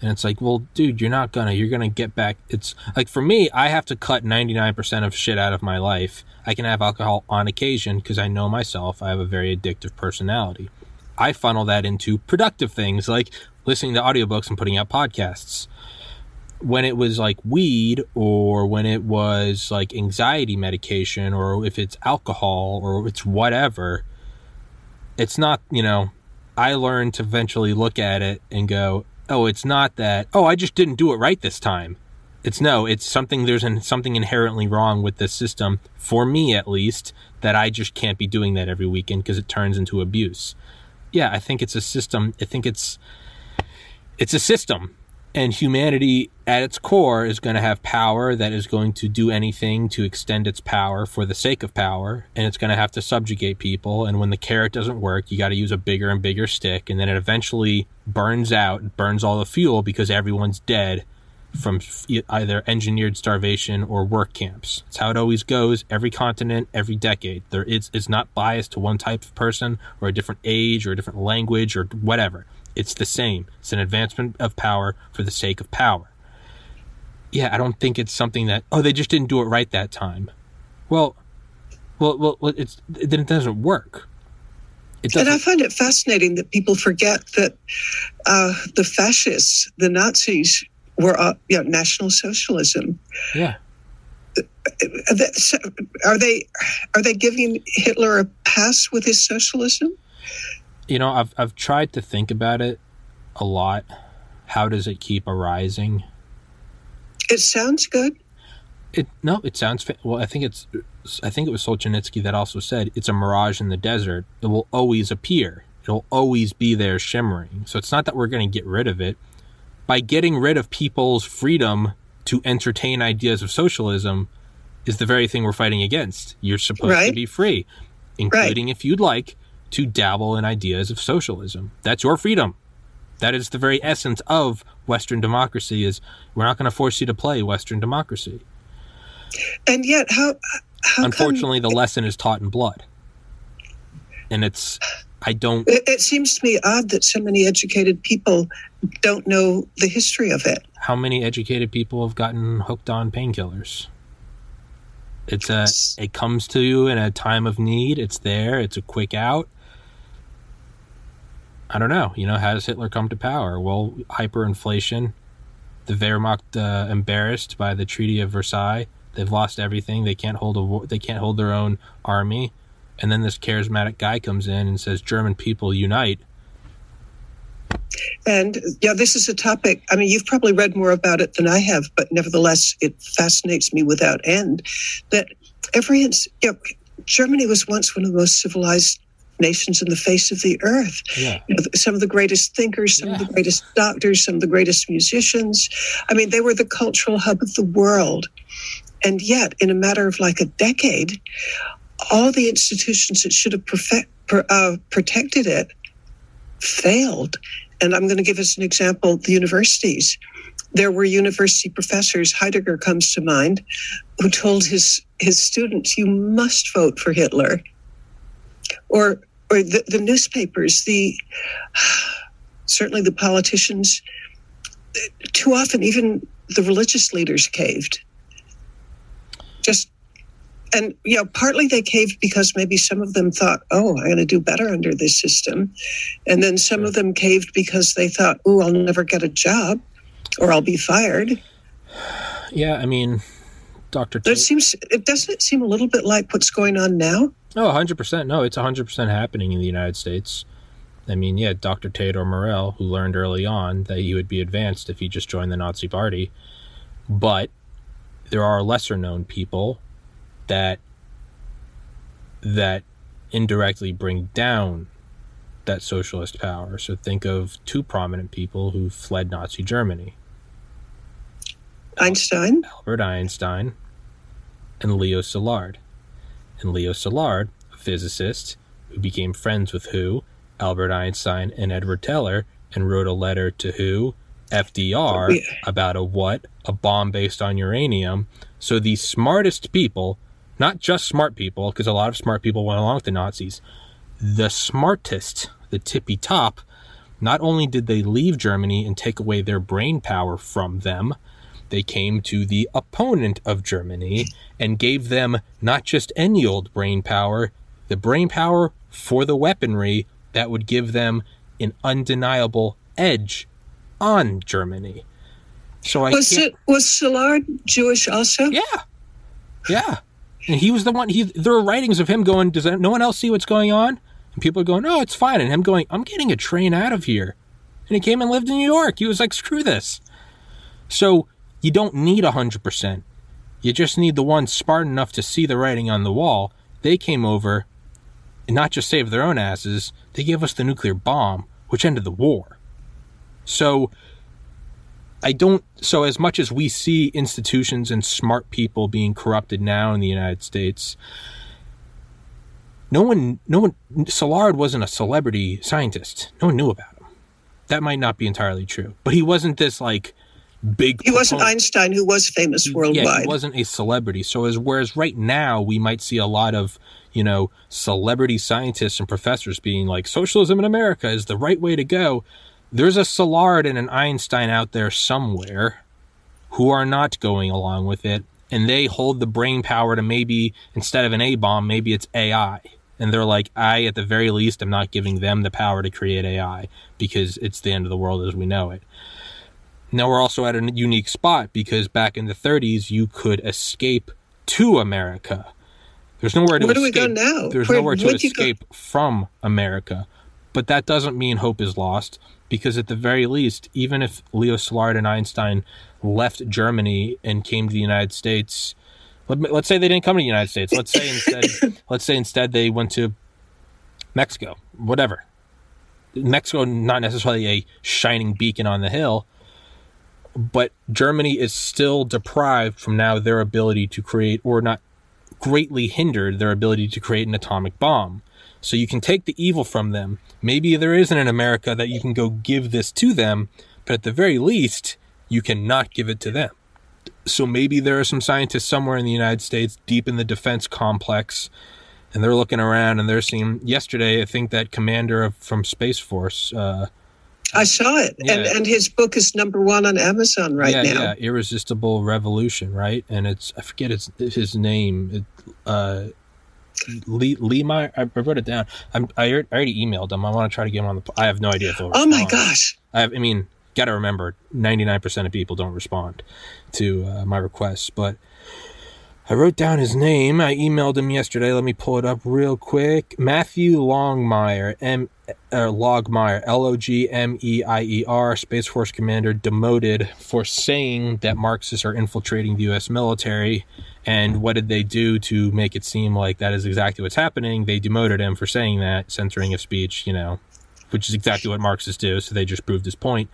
And it's like, well, dude, you're not gonna. You're gonna get back. It's like for me, I have to cut 99% of shit out of my life. I can have alcohol on occasion because I know myself. I have a very addictive personality. I funnel that into productive things like listening to audiobooks and putting out podcasts when it was like weed or when it was like anxiety medication or if it's alcohol or it's whatever, it's not, you know, I learned to eventually look at it and go, oh, it's not that, oh, I just didn't do it right this time. It's no, it's something, there's an, something inherently wrong with this system, for me at least, that I just can't be doing that every weekend because it turns into abuse. Yeah, I think it's a system. I think it's, it's a system and humanity at its core is going to have power that is going to do anything to extend its power for the sake of power. And it's going to have to subjugate people. And when the carrot doesn't work, you got to use a bigger and bigger stick. And then it eventually burns out, burns all the fuel because everyone's dead from either engineered starvation or work camps. It's how it always goes every continent, every decade. There is, it's not biased to one type of person or a different age or a different language or whatever. It's the same. It's an advancement of power for the sake of power. Yeah, I don't think it's something that oh they just didn't do it right that time. Well, well, well, it's then it doesn't work. It doesn't. And I find it fascinating that people forget that uh, the fascists, the Nazis, were uh, you know, National Socialism. Yeah. Are they are they giving Hitler a pass with his socialism? You know, I've I've tried to think about it a lot. How does it keep arising? It sounds good. It no, it sounds well. I think it's I think it was Solzhenitsyn that also said it's a mirage in the desert. It will always appear. It'll always be there shimmering. So it's not that we're going to get rid of it by getting rid of people's freedom to entertain ideas of socialism is the very thing we're fighting against. You're supposed right. to be free, including right. if you'd like to dabble in ideas of socialism. That's your freedom. That is the very essence of Western democracy is we're not going to force you to play Western democracy. And yet how, how Unfortunately, the lesson is taught in blood. And it's I don't. It, it seems to me odd that so many educated people don't know the history of it. How many educated people have gotten hooked on painkillers? It's a. It comes to you in a time of need. It's there. It's a quick out. I don't know. You know, how does Hitler come to power? Well, hyperinflation. The Wehrmacht uh, embarrassed by the Treaty of Versailles. They've lost everything. They can't hold a. war- They can't hold their own army. And then this charismatic guy comes in and says, "German people unite." And yeah, this is a topic. I mean, you've probably read more about it than I have, but nevertheless, it fascinates me without end. That every, know, Germany was once one of the most civilized nations in the face of the earth. Yeah. You know, some of the greatest thinkers, some of the greatest doctors, some of the greatest musicians. I mean, they were the cultural hub of the world. And yet, in a matter of like a decade, all the institutions that should have perfect, per, uh, protected it failed. And I'm going to give us an example the universities. There were university professors, Heidegger comes to mind, who told his, his students, you must vote for Hitler. Or, or the, the newspapers, the certainly the politicians, too often even the religious leaders caved. Just and you know partly they caved because maybe some of them thought oh i'm going to do better under this system and then some of them caved because they thought oh i'll never get a job or i'll be fired Yeah, I mean, Doctor. it seems it doesn't it seem a little bit like what's going on now Oh, 100%. No, it's 100% happening in the United States. I mean, yeah, Dr. Theodor Morell, who learned early on that he would be advanced if he just joined the Nazi Party. But there are lesser known people that that indirectly bring down that socialist power. So think of two prominent people who fled Nazi Germany. einstein Albert Einstein and Leo Szilard. And Leo Szilard, a physicist who became friends with who? Albert Einstein and Edward Teller, and wrote a letter to who? FDR Yeah. about a what? A bomb based on uranium. So the smartest people, not just smart people, because a lot of smart people went along with the Nazis, the smartest, the tippy top, not only did they leave Germany and take away their brain power from them, they came to the opponent of Germany and gave them not just any old brain power, the brain power for the weaponry that would give them an undeniable edge on Germany. So I was it was Szilard jewish also yeah, yeah, and he was the one. He there are writings of him going. Does no one else see what's going on? And people are going, "No, it's fine." And him going, "I'm getting a train out of here." And he came and lived in New York. He was like, "Screw this." So you don't need a hundred percent. You just need the ones smart enough to see the writing on the wall. They came over and not just saved their own asses, they gave us the nuclear bomb, which ended the war. So I don't so as much as we see institutions and smart people being corrupted now in the United States, no one no one Szilard wasn't a celebrity scientist. No one knew about him. That might not be entirely true. But he wasn't this like big he wasn't einstein who was famous yeah, worldwide he wasn't a celebrity. So as whereas right now we might see a lot of you know celebrity scientists and professors being like socialism in America is the right way to go. There's a Szilard and an Einstein out there somewhere who are not going along with it, and they hold the brain power to maybe instead of an A bomb, maybe it's AI. And they're like, I, at the very least, am not giving them the power to create AI because it's the end of the world as we know it. Now we're also at a unique spot because back in the 30s, you could escape to America. There's nowhere to Where do we escape. go now? There's Where nowhere to you go? escape from America. But that doesn't mean hope is lost because at the very least, even if Leo Szilard and Einstein left Germany and came to the United States, let, let's say they didn't come to the United States. Let's say instead, (coughs) let's say instead they went to Mexico, whatever. Mexico, not necessarily a shining beacon on the hill, but Germany is still deprived from now their ability to create, or not greatly hindered their ability to create an atomic bomb. So you can take the evil from them. Maybe there isn't an America that you can go give this to them, but at the very least, you cannot give it to them. So maybe there are some scientists somewhere in the United States, deep in the defense complex, and they're looking around and they're seeing. Yesterday, I think that commander of, from Space Force. Uh, I saw it, Yeah. and and his book is number one on Amazon right yeah, now. yeah, Irresistible Revolution, right? And it's I forget his his name. It, uh, Lee Lee Meyer. I wrote it down. I'm, I already emailed them. I want to try to get him on the. I have no idea if they'll Oh my gosh! I, have, I mean, got to remember, 99% of people don't respond to uh, my requests, but I wrote down his name. I emailed him yesterday. Let me pull it up real quick. Matthew Longmire, M. Uh, Logmeyer, L O G M E I E R, Space Force commander, demoted for saying that Marxists are infiltrating the U.S. military. And what did they do to make it seem like that is exactly what's happening? They demoted him for saying that, censoring of speech, you know, which is exactly what Marxists do. So they just proved his point.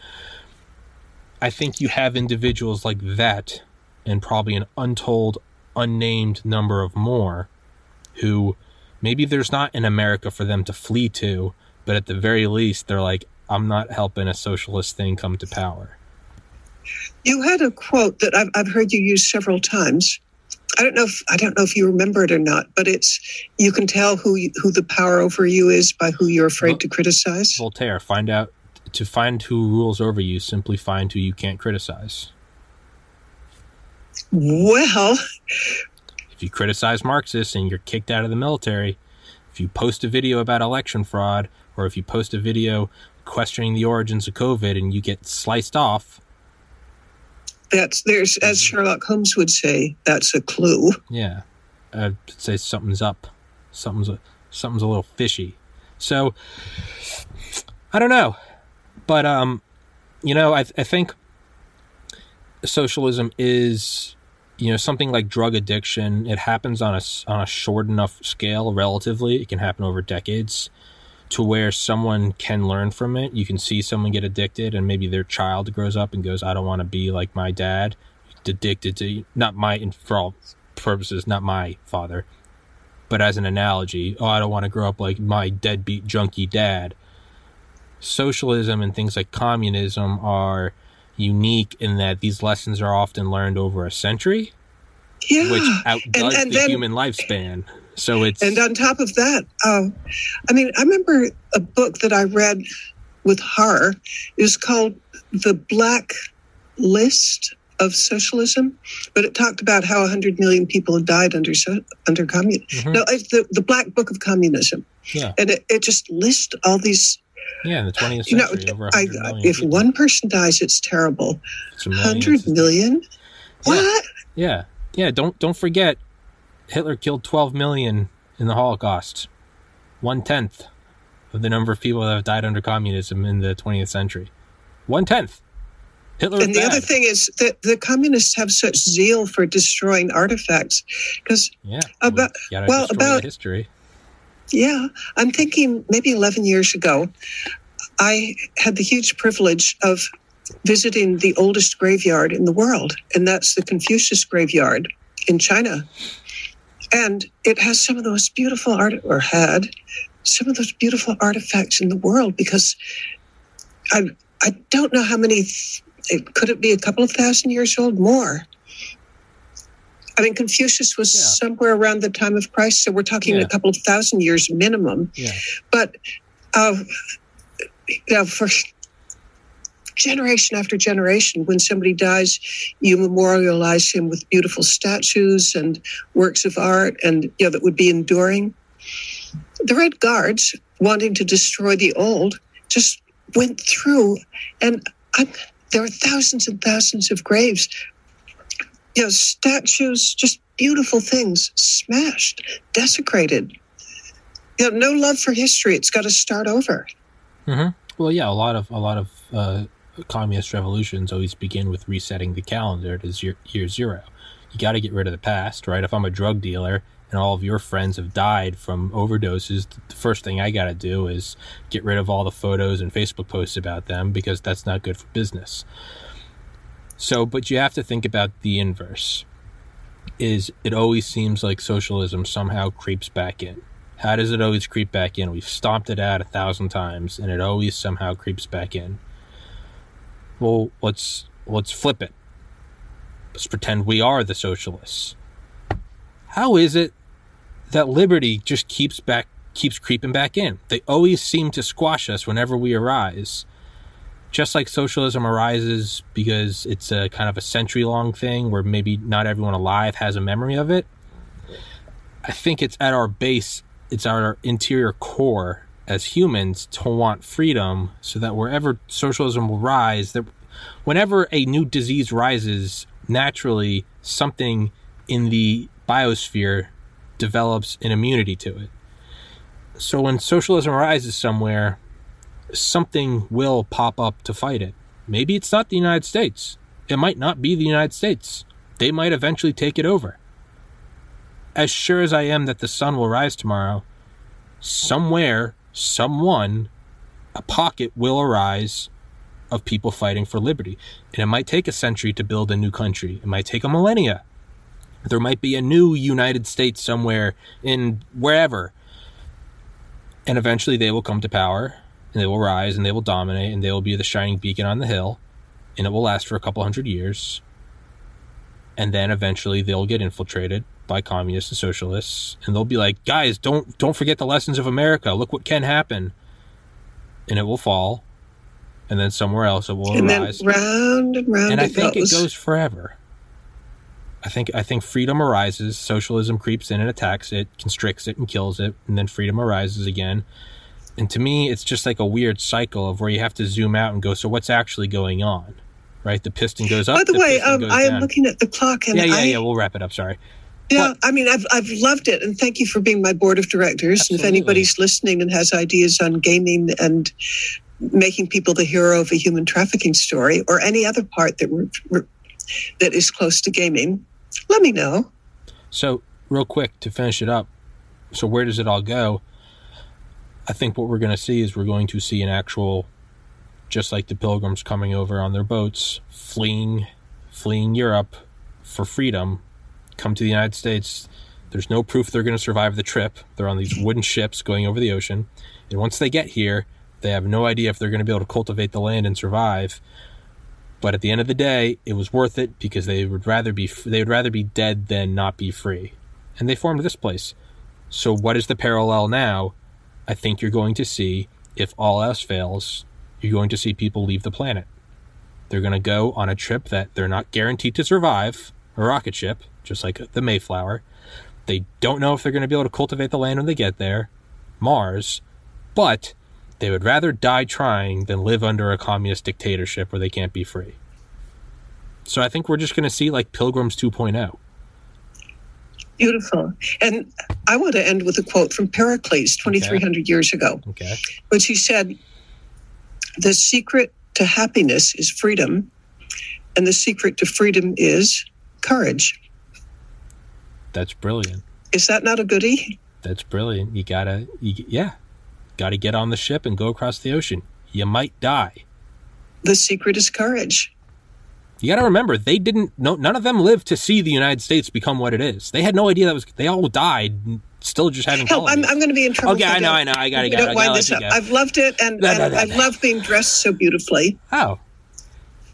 I think you have individuals like that, and probably an untold, unnamed number of more, who maybe there's not in America for them to flee to, but at the very least, they're like, I'm not helping a socialist thing come to power. You had a quote that I've, I've heard you use several times. I don't know if I don't know if you remember it or not, but it's you can tell who you, who the power over you is by who you're afraid Well- to criticize. Voltaire, find out to find who rules over you, simply find who you can't criticize. Well, If you criticize Marxists and you're kicked out of the military, if you post a video about election fraud, or if you post a video questioning the origins of COVID and you get sliced off, that's there's as Sherlock Holmes would say, that's a clue. yeah, I'd say something's up. Something's a, something's a little fishy. So I don't know, but um, you know, I I think socialism is you know something like drug addiction. It happens on a on a short enough scale, relatively. It can happen over decades. To where someone can learn from it, you can see someone get addicted, and maybe their child grows up and goes, "I don't want to be like my dad." Addicted to not my for all purposes, not my father, but as an analogy, oh, I don't want to grow up like my deadbeat junkie dad. Socialism and things like communism are unique in that these lessons are often learned over a century, Yeah. which outdoes and the then- human lifespan. So it's And on top of that, um, I mean, I remember a book that I read with horror. It was called The Black List of Socialism, but it talked about how 100 million people had died under so, under communism. Mhm. No, the, the Black Book of Communism. yeah, And it, it just lists all these, yeah, in the 20th century, you know, over I, 100 if people. one person dies, it's terrible. It's a million, 100 it's- Yeah. What? Yeah, yeah. Don't don't forget, Hitler killed 12 million in the Holocaust, one tenth of the number of people that have died under communism in the 20th century. One tenth. Hitler. And the bad. other thing is that the communists have such zeal for destroying artifacts because yeah, about- we gotta well, about- history. Yeah, I'm thinking maybe 11 years ago, I had the huge privilege of visiting the oldest graveyard in the world, and that's the Confucius graveyard in China. And it has some of the most beautiful art, or had some of those beautiful artifacts in the world because I, I don't know how many, it, could it be a couple of thousand years old? More. I mean, Confucius was Yeah. somewhere around the time of Christ, so we're talking Yeah. a couple of thousand years minimum. Yeah, But uh, you know, for generation after generation, when somebody dies, you memorialize him with beautiful statues and works of art, and you know that would be enduring. The Red Guards, wanting to destroy the old, just went through, and I'm, there are thousands and thousands of graves. You know, statues, just beautiful things, smashed, desecrated. You know, no love for history. It's got to start over. hmm Well, yeah, a lot of a lot of uh, communist revolutions always begin with resetting the calendar to year zero. You got to get rid of the past, right? If I'm a drug dealer and all of your friends have died from overdoses, the first thing I got to do is get rid of all the photos and Facebook posts about them because that's not good for business. So, but you have to think about the inverse. Is it always seems like socialism somehow creeps back in? How does it always creep back in? We've stomped it out a thousand times, and it always somehow creeps back in. Well, let's let's flip it. Let's pretend we are the socialists. How is it that liberty just keeps back keeps creeping back in. They always seem to squash us whenever we arise. Just like socialism arises because it's a kind of a century long thing where maybe not everyone alive has a memory of it. I think it's at our base, it's at our interior core as humans to want freedom so that wherever socialism will rise, that whenever a new disease rises, naturally something in the biosphere develops an immunity to it. So when socialism rises somewhere, something will pop up to fight it. Maybe it's not the United States. It might not be the United States. They might eventually take it over. As sure as I am that the sun will rise tomorrow, somewhere, someone, a pocket will arise of people fighting for liberty. And it might take a century to build a new country. It might take a millennia. There might be a new United States somewhere in wherever. And eventually they will come to power and they will rise and they will dominate and they will be the shining beacon on the hill and it will last for a couple hundred years. And then eventually they'll get infiltrated by communists and socialists and they'll be like, "Guys, don't don't forget the lessons of America. Look what can happen." And it will fall. And then somewhere else it will and arise. then round and round and I think goes. it goes forever. I think I think freedom arises, socialism creeps in and attacks it, constricts it and kills it, and then freedom arises again. And to me, it's just like a weird cycle of where you have to zoom out and go, so what's actually going on? Right? The piston goes up. By the, way, um, I am down. looking at the clock, and Yeah, yeah, I, yeah. We'll wrap it up. Sorry. yeah, I mean, I've I've loved it, and thank you for being my board of directors. And if anybody's listening and has ideas on gaming and making people the hero of a human trafficking story, or any other part that we're, we're, that is close to gaming, let me know. So, real quick to finish it up. So, where does it all go? I think what we're going to see is we're going to see an actual, just like the pilgrims coming over on their boats, fleeing, fleeing Europe for freedom, come to the United States. There's no proof they're going to survive the trip. They're on these wooden ships going over the ocean. And once they get here, they have no idea if they're going to be able to cultivate the land and survive. But at the end of the day, it was worth it because they would rather be they would rather be dead than not be free. And they formed this place. So what is the parallel now? I think you're going to see if all else fails, you're going to see people leave the planet. They're going to go on a trip that they're not guaranteed to survive, a rocket ship, just like the Mayflower. They don't know if they're going to be able to cultivate the land when they get there, Mars, but they would rather die trying than live under a communist dictatorship where they can't be free. So I think we're just going to see like Pilgrims oh. 2.0. Beautiful. And I want to end with a quote from Pericles 2,300 years ago, Okay. which he said, The secret to happiness is freedom, and the secret to freedom is courage. That's brilliant. Is that not a goodie? That's brilliant. You gotta, you, yeah, gotta get on the ship and go across the ocean. You might die. The secret is courage. You gotta remember, they didn't. No, none of them lived to see the United States become what it is. They had no idea that was. They all died, still just having. Hell, I'm. I'm going to be in trouble. Okay, I know, I know. I gotta if go. Don't wind this up. I've loved it, and, No, no, and no, I no. love being dressed so beautifully. Oh,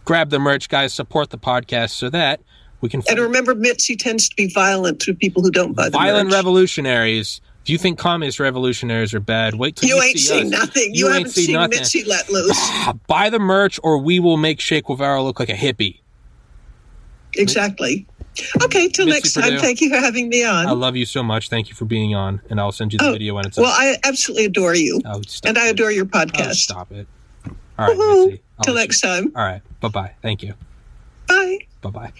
grab the merch, guys. Support the podcast so that we can. And remember, Mitzi tends to be violent to people who don't buy the violent revolutionaries. If you think communist revolutionaries are bad, wait till you, You ain't see seen us. nothing. You, ain't haven't seen nothing. Mitzi let loose. (sighs) Buy the merch, or we will make Che Guevara look like a hippie. Exactly. Okay, till next time. Thank you for having me on. I love you so much. Thank you for being on, and I'll send you the Oh, video when it's up. well, up. I absolutely adore you, Oh, and I adore your Oh, podcast. stop it. All right. Till next you- time. All right. Bye bye. Thank you. Bye. Bye bye.